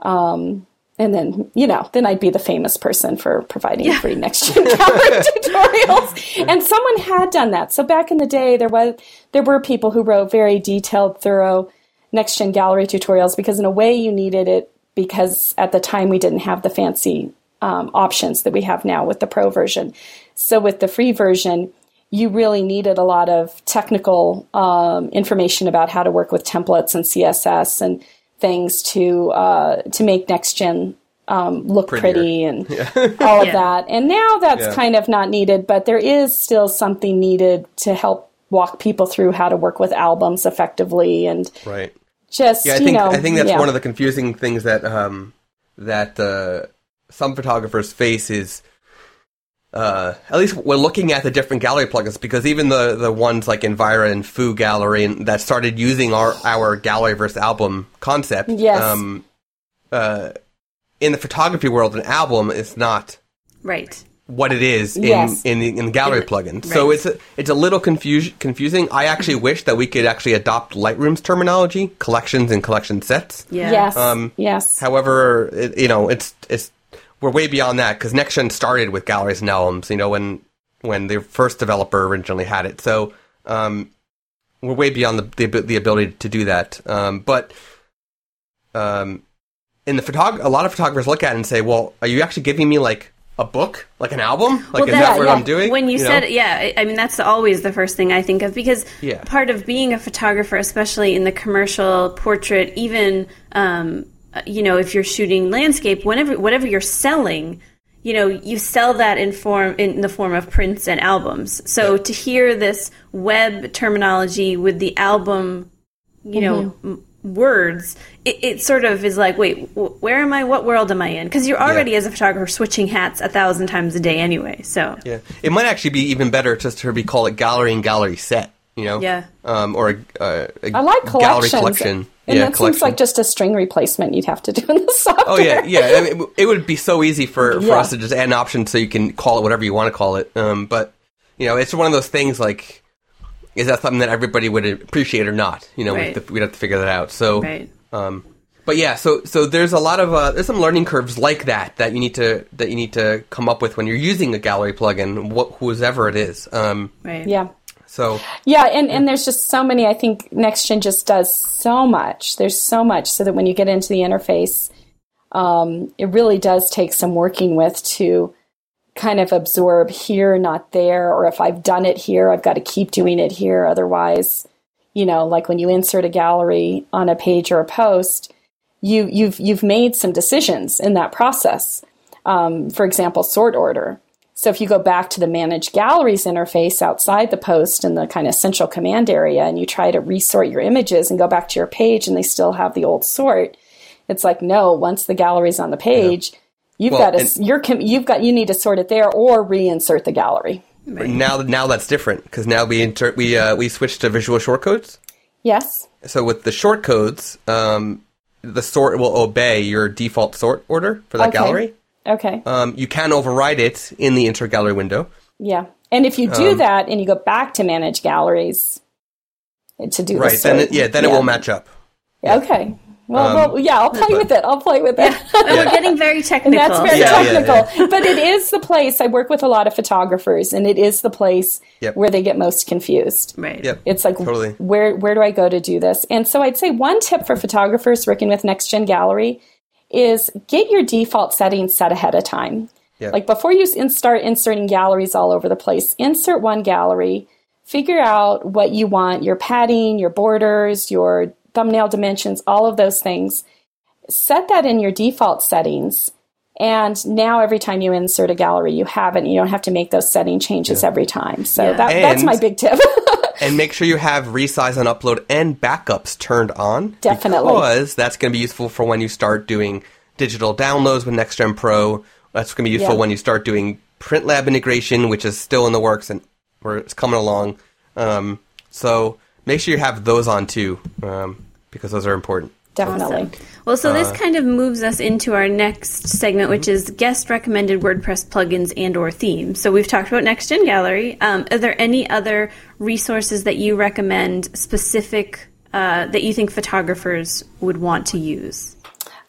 um and then you know then I'd be the famous person for providing free next gen *laughs* tutorials. *laughs* And someone had done that. So back in the day, there was there were people who wrote very detailed, thorough next gen gallery tutorials because in a way you needed it because at the time we didn't have the fancy um, options that we have now with the pro version. So with the free version, you really needed a lot of technical um, information about how to work with templates and CSS and things to uh, to make next gen um, look Prettier. pretty and *laughs* all of Yeah. that. And now that's Yeah. kind of not needed, but there is still something needed to help walk people through how to work with albums effectively and Right. just Yeah, I you think know I think that's yeah. one of the confusing things that um, that uh, some photographers face is uh, at least when looking at the different gallery plugins because even the the ones like Envira and Foo Gallery and that started using our our gallery versus album concept. Yes. Um, uh, in the photography world, an album is not Right. What it is in Yes. in, the, in the gallery In- plugin. So it's a, it's a little confuse, confusing. I actually *laughs* wish that we could actually adopt Lightroom's terminology, collections and collection sets. Yeah. yes Um, yes However, it, you know, it's it's we're way beyond that because NextGen started with galleries and albums. You know, when when the first developer originally had it, so um, we're way beyond the the, the ability to do that. Um, but um, in the photog, a lot of photographers look at it and say, "Well, are you actually giving me like a book, like an album? Like, is that- that what yeah. I'm doing?" When you, know? said, yeah, I- I mean, that's always the first thing I think of because Yeah. part of being a photographer, especially in the commercial portrait, even, um, uh, you know, if you're shooting landscape, whenever, whatever you're selling, you know, you sell that in form in the form of prints and albums. So to hear this web terminology with the album, you know, m- words, it, it sort of is like, wait, wh- where am I? What world am I in? Because you're already, as a photographer, switching hats a thousand times a day anyway. So Yeah, it might actually be even better just to be call it gallery and gallery set. You know, Yeah. um, or a, uh, a I like gallery collection. and yeah, that collection. seems like just a string replacement you'd have to do in the *laughs* software Oh yeah, yeah. I mean, it would be so easy for, for Yeah. us to just add an option so you can call it whatever you want to call it. Um, but you know, it's one of those things like, is that something that everybody would appreciate or not? You know, Right. we'd, have to, we'd have to figure that out. So, Right. um, but yeah, so so there's a lot of uh, there's some learning curves like that that you need to that you need to come up with when you're using a gallery plugin, wh- whoever it is. Um, Right. yeah so Yeah, and, and there's just so many. I think NextGen just does so much. There's so much so that when you get into the interface, um, it really does take some working with to kind of absorb here, not there, or if I've done it here, I've got to keep doing it here. Otherwise, you know, like when you insert a gallery on a page or a post, you you've you've made some decisions in that process. Um, for example, sort order. So if you go back to the manage galleries interface outside the post in the kind of central command area and you try to resort your images and go back to your page and they still have the old sort, it's like no, once the gallery's on the page, you've Well, got to you're, you've got you need to sort it there or reinsert the gallery. now now that's different because now we insert we uh, we switched to visual shortcodes. Yes. So with the shortcodes, um, the sort will obey your default sort order for that Okay. gallery. Okay. Um, you can override it in the insert gallery window. yeah. And if you do um, that and you go back to manage galleries to do the Right. Then it, yeah, then it will match up. Okay. Well, Um, well, yeah, I'll play but- with it. I'll play with it. And we're getting very *laughs* And technical. that's very Yeah, yeah, technical. But it is the place, I work with a lot of photographers, and it is the place Yep. where they get most confused. right. Yep. It's like, Totally. where, where do I go to do this? And so I'd say one tip for photographers working with Next Gen Gallery is get your default settings set ahead of time. Yep. Like before you in- start inserting galleries all over the place, insert one gallery, figure out what you want your padding, your borders, your thumbnail dimensions, all of those things. set that in your default settings. And now every time you insert a gallery, you have it. And you don't have to make those setting changes every time. So Yeah. that, that's my big tip. *laughs* and make sure you have resize and upload and backups turned on. Definitely. Because that's going to be useful for when you start doing digital downloads with NextGen Pro. That's going to be useful Yeah. when you start doing print lab integration, which is still in the works and where it's coming along. Um, so make sure you have those on too, um, because those are important. Definitely. Well, so Uh, this kind of moves us into our next segment, which is guest recommended WordPress plugins and or themes. So we've talked about Next Gen Gallery. Um, are there any other resources that you recommend specific uh, that you think photographers would want to use?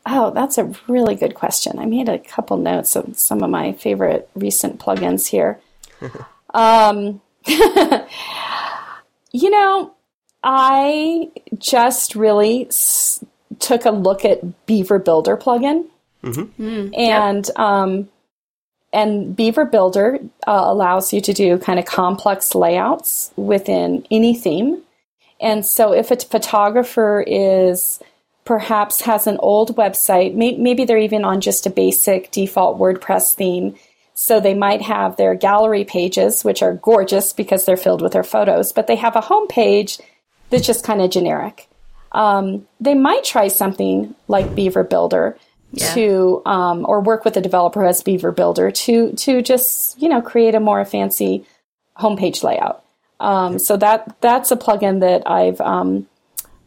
Oh, that's a really good question. I made a couple notes of some of my favorite recent plugins here. *laughs* um, *laughs* you know, I just really s- took a look at Beaver Builder plugin, and um, and Beaver Builder uh, allows you to do kind of complex layouts within any theme. And so, if a photographer is perhaps has an old website, may- maybe they're even on just a basic default WordPress theme. So they might have their gallery pages, which are gorgeous because they're filled with their photos, but they have a home page that's just kind of generic. Um, they might try something like Beaver Builder Yeah. to, um, or work with a developer who has Beaver Builder to to just you know create a more fancy homepage layout. Um, so that that's a plugin that I've um,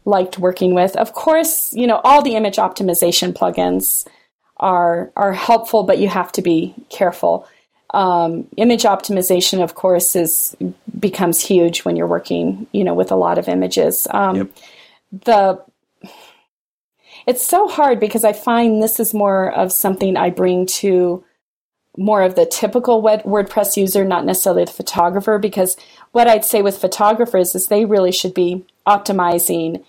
liked working with. Of course, you know all the image optimization plugins are are helpful, but you have to be careful. Um, image optimization, of course, is becomes huge when you're working, you know, with a lot of images. Um, Yep. The it's so hard because I find this is more of something I bring to more of the typical WordPress user, not necessarily the photographer. Because what I'd say with photographers is they really should be optimizing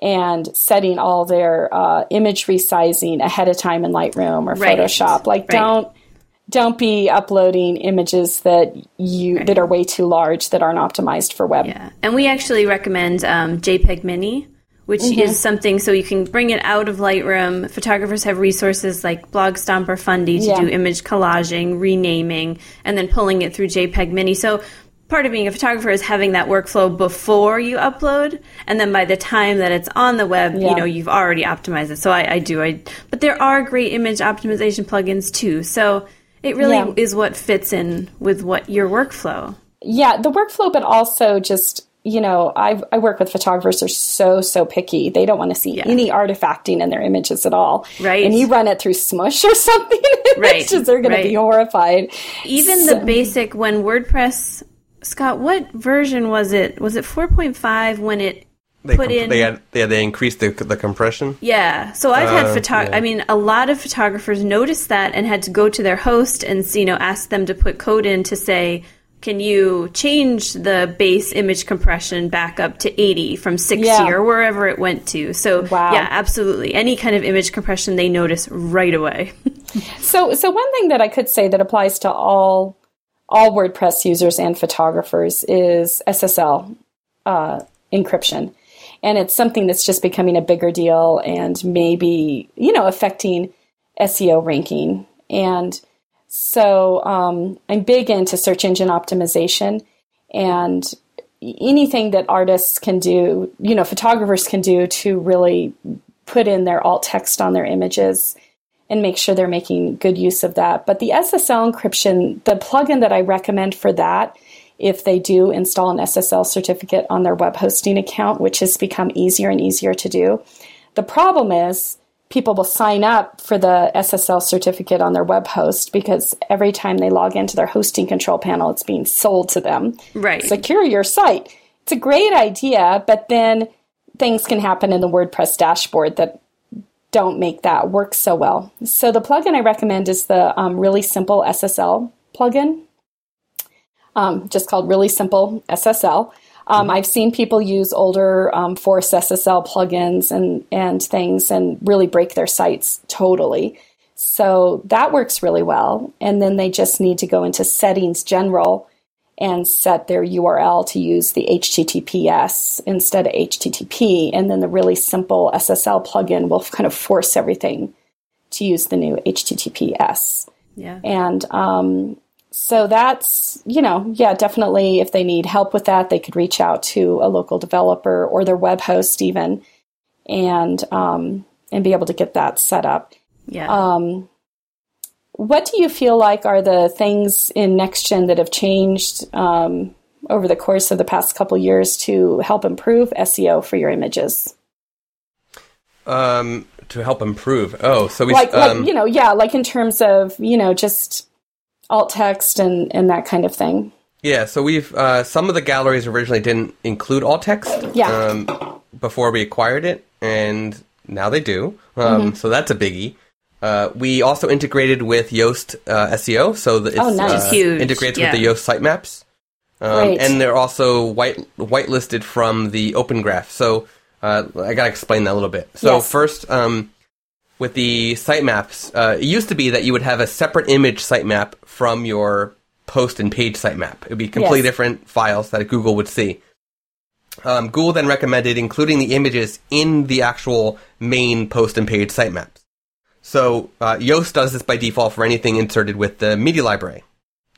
and setting all their uh, image resizing ahead of time in Lightroom or Right. Photoshop. Like, Right. don't don't be uploading images that you that are way too large that aren't optimized for web. Yeah, and we actually recommend um, JPEG Mini, which Mm-hmm. is something so you can bring it out of Lightroom. Photographers have resources like Blogstomp or Fundy to Yeah. do image collaging, renaming, and then pulling it through JPEG Mini. So part of being a photographer is having that workflow before you upload, and then by the time that it's on the web, Yeah. you know you've already optimized it. So I, I do. I but there are great image optimization plugins too. So it really Yeah. is what fits in with what your workflow. Yeah, the workflow, but also just you know, I I work with photographers who are so so picky. They don't want to see Yeah. any artifacting in their images at all. Right. And you run it through Smush *laughs* or something, Right, just they're going to be horrified. even the basic when WordPress Scott, what version was it? Was it 4.5 when it They put comp- in they had yeah they increased the the compression. Yeah. So I've had Uh, photog yeah. I mean a lot of photographers noticed that and had to go to their host and you know ask them to put code in to say can you change the base image compression back up to 80 from 60 Yeah. or wherever it went to? So, Wow. yeah, absolutely. Any kind of image compression they notice right away. *laughs* So, so one thing that I could say that applies to all all WordPress users and photographers is SSL uh, encryption, and it's something that's just becoming a bigger deal and maybe you know affecting SEO ranking. And so um, I'm big into search engine optimization and anything that artists can do, you know, photographers can do to really put in their alt text on their images and make sure they're making good use of that. But the SSL encryption, the plugin that I recommend for that, if they do install an SSL certificate on their web hosting account, which has become easier and easier to do, the problem is people will sign up for the SSL certificate on their web host because every time they log into their hosting control panel, it's being sold to them. Right. Secure your site. It's a great idea, but then things can happen in the WordPress dashboard that don't make that work so well. So the plugin I recommend is the um, really simple SSL plugin, um, just called really simple SSL. Um, I've seen people use older um, Force SSL plugins and and things and really break their sites totally. So that works really well. And then they just need to go into settings general and set their URL to use the HTTPS instead of HTTP. And then the really simple SSL plugin will kind of force everything to use the new HTTPS. Yeah. And um, so that's, you know, yeah, definitely if they need help with that, they could reach out to a local developer or their web host even and um, and be able to get that set up. Yeah. Um, what do you feel like are the things in NextGen that have changed um, over the course of the past couple years to help improve SEO for your images? Um, to help improve. Oh, so we like, um, like you know, yeah, like in terms of you know just alt text and and that kind of thing. Yeah, so we've uh, some of the galleries originally didn't include alt text. Yeah. Um, before we acquired it, and now they do. Um, Mm-hmm. So that's a biggie. Uh, we also integrated with Yoast uh, SEO, so that it's Oh, nice. uh, Which huge, integrates yeah. with the Yoast sitemaps. Um, Great. and they're also white whitelisted from the Open Graph. So uh, I gotta explain that a little bit. So Yes. first, um, with the sitemaps, uh, it used to be that you would have a separate image sitemap from your post and page sitemap. It would be completely Yes. different files that Google would see. Um, Google then recommended including the images in the actual main post and page sitemaps. So uh, Yoast does this by default for anything inserted with the media library,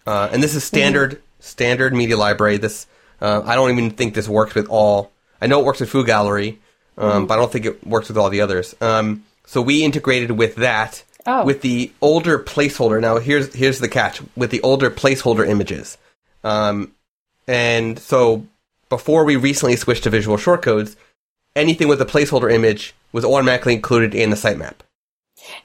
uh, and this is standard standard media library. This uh, I don't even think this works with all. I know it works with Foo Gallery, um, but I don't think it works with all the others. Um, so we integrated with that Oh. with the older placeholder. Now here's here's the catch with the older placeholder images, um, and so before we recently switched to visual shortcodes, anything with a placeholder image was automatically included in the sitemap.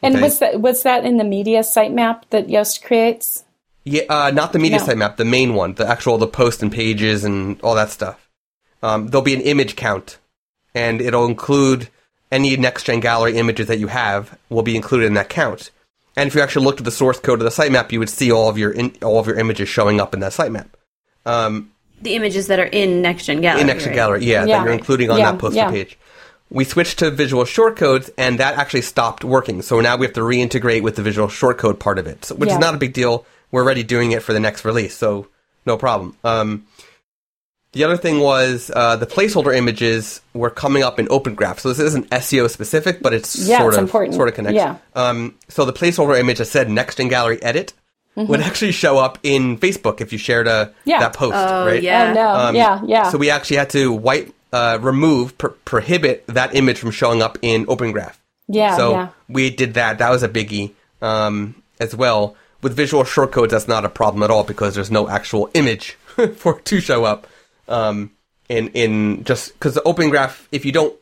And Okay. was that was that in the media sitemap that Yoast creates? Yeah, uh, not the media No. sitemap, the main one, the actual the post and pages and all that stuff. Um, there'll be an image count, and it'll include any next gen gallery images that you have will be included in that count. And if you actually looked at the source code of the sitemap, you would see all of your in, all of your images showing up in that sitemap. Um, the images that are in Next Gen Gallery. in Next Gen right? Gallery, yeah, Yeah. that you're including on Yeah, that poster yeah. page. We switched to visual shortcodes, and that actually stopped working. So now we have to reintegrate with the visual shortcode part of it, so, which is not a big deal. We're already doing it for the next release, so no problem. Um, the other thing was uh, the placeholder images were coming up in Open Graph. So this isn't SEO specific, but it's Yeah, sort it's of important. sort of connects. Yeah. Um, so the placeholder image that said Next in Gallery Edit would actually show up in Facebook if you shared a Mm-hmm. Yeah. that post, Oh, right? yeah. Oh no, Um, yeah, yeah. So we actually had to white uh, remove pr- prohibit that image from showing up in Open Graph. yeah, so yeah. we did that. That was a biggie um, as well. With visual shortcodes, that's not a problem at all because there's no actual image *laughs* for to show up. Um, in in just because the Open Graph, if you don't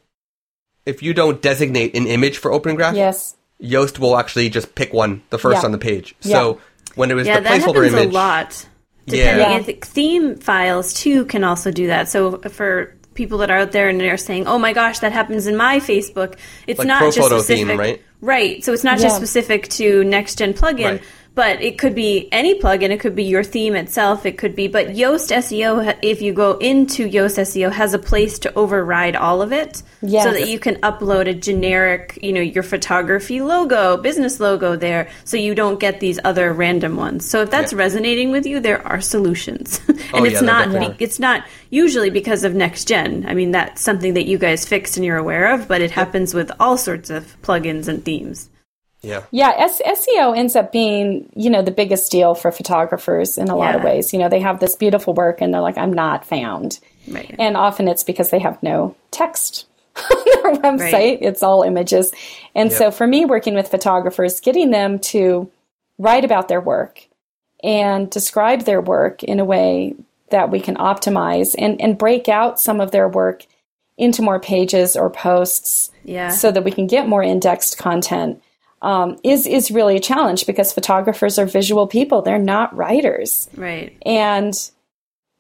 if you don't designate an image for Open Graph, Yes. Yoast will actually just pick one, the first Yeah. on the page. Yeah. So when it was Yeah, the that placeholder happens image, a lot. Yeah. Depending, Yeah. I theme files too can also do that. So for people that are out there and they're saying, "Oh my gosh, that happens in my Facebook," it's Like not just specific, theme, right? Right. So it's not Yeah. just specific to next gen plugin. Right. But it could be any plugin. It could be your theme itself. It could be, but Yoast SEO, if you go into Yoast SEO, has a place to override all of it, Yes. so that you can upload a generic, you know, your photography logo, business logo there, so you don't get these other random ones. So if that's Yeah. resonating with you, there are solutions, *laughs* and Oh, it's yeah, not, it's not usually because of next gen. I mean, that's something that you guys fixed and you're aware of, but it happens with all sorts of plugins and themes. Yeah, Yeah, S- SEO ends up being, you know, the biggest deal for photographers in a lot of ways. You know, they have this beautiful work and they're like, I'm not found. Right. And often it's because they have no text *laughs* on their website. Right. It's all images. And so for me, working with photographers, getting them to write about their work and describe their work in a way that we can optimize and, and break out some of their work into more pages or posts Yeah. so that we can get more indexed content um, is is really a challenge because photographers are visual people. They're not writers. Right. and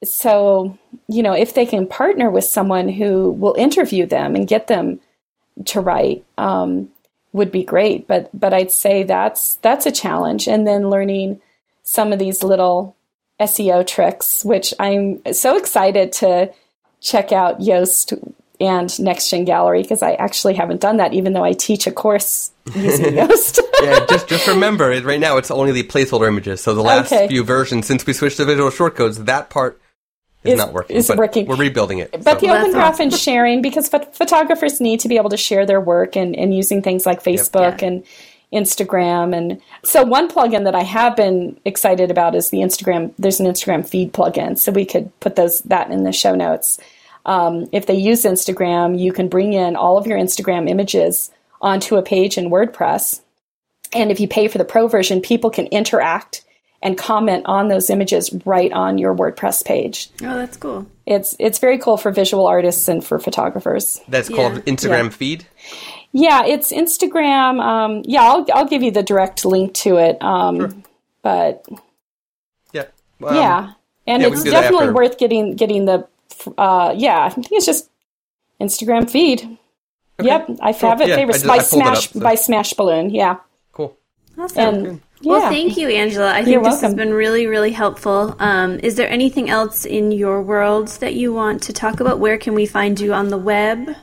so you know if they can partner with someone who will interview them and get them to write um, would be great. But but i'd say that's that's a challenge. And then learning some of these little seo tricks which i'm so excited to check out yoast and Next Gen Gallery because I actually haven't done that, even though I teach a course *laughs* using Yoast. yeah, just just remember it right now. It's only the placeholder images. So the last Okay. few versions, since we switched to visual shortcodes, that part is, Is- not working. is but working. We're rebuilding it. But the open graph and sharing, because phot- photographers need to be able to share their work and, and using things like Facebook Yeah. and Instagram. And so, one plugin that I have been excited about is the Instagram. There's an Instagram feed plugin, so we could put those that in the show notes. Um, if they use Instagram, you can bring in all of your Instagram images onto a page in WordPress. And if you pay for the pro version, people can interact and comment on those images right on your WordPress page Oh, that's cool. it's it's very cool for visual artists and for photographers. That's Yeah. called Instagram Yeah. feed. Yeah, it's Instagram. Um, yeah, I'll I'll give you the direct link to it. Um, But Yeah. Um, yeah, and yeah, it's can do that definitely worth getting getting the. Uh, yeah, I think it's just Instagram feed. Yep, I Cool. have it Yeah, I favorites just- by I pulled it Smash up, so- by Smash Balloon. Yeah, Cool. Awesome. and yeah, Well, thank you, Angela. I You're think this has been really, really helpful. Um, is there anything else in your world that you want to talk about? Where can we find you on the web?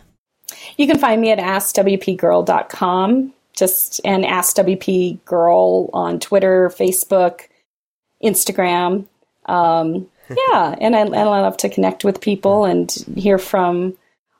You can find me at askwpgirl.com, just and askwpgirl on Twitter, Facebook, Instagram. Um, yeah, and I, and I love to connect with people and hear from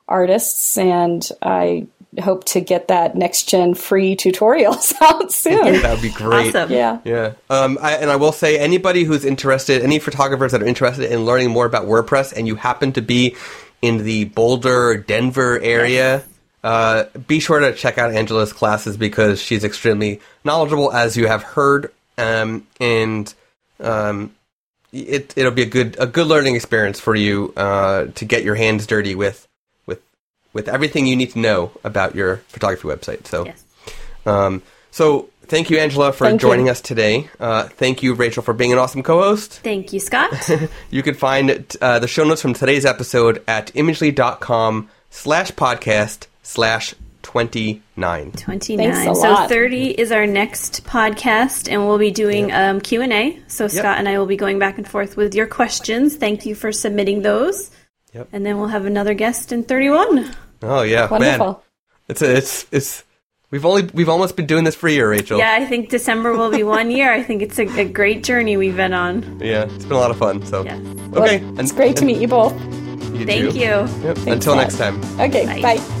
artists, and I hope to get that next gen free tutorials *laughs* out soon. That would be great. Awesome. Yeah. Yeah. Um, I, and I will say, anybody who's interested, any photographers that are interested in learning more about WordPress, and you happen to be in the Boulder, Denver area, uh, be sure to check out Angela's classes because she's extremely knowledgeable, as you have heard, um, and um, it it'll be a good a good learning experience for you uh, to get your hands dirty with with with everything you need to know about your photography website. So. Yes. Um, so thank you, Angela, for Thank you. joining us today. Uh, thank you, Rachel, for being an awesome co-host. Thank you, Scott. *laughs* You can find uh, the show notes from today's episode at imagely.com slash podcast slash 29. 29. Thanks a so 30 is our next podcast and we'll be doing um, Q&A. So Scott and I will be going back and forth with your questions. Thank you for submitting those. Yep. And then we'll have another guest in 31. Oh yeah, man. Wonderful. It's a, it's it's we've only we've almost been doing this for a year, Rachel. Yeah, I think December will be one year. I think it's a, a great journey we've been on. Yeah, it's been a lot of fun. So Yes. okay, Well, it's great to meet you both. you Thank too. you. Yep. Until next time. Okay, Bye. bye.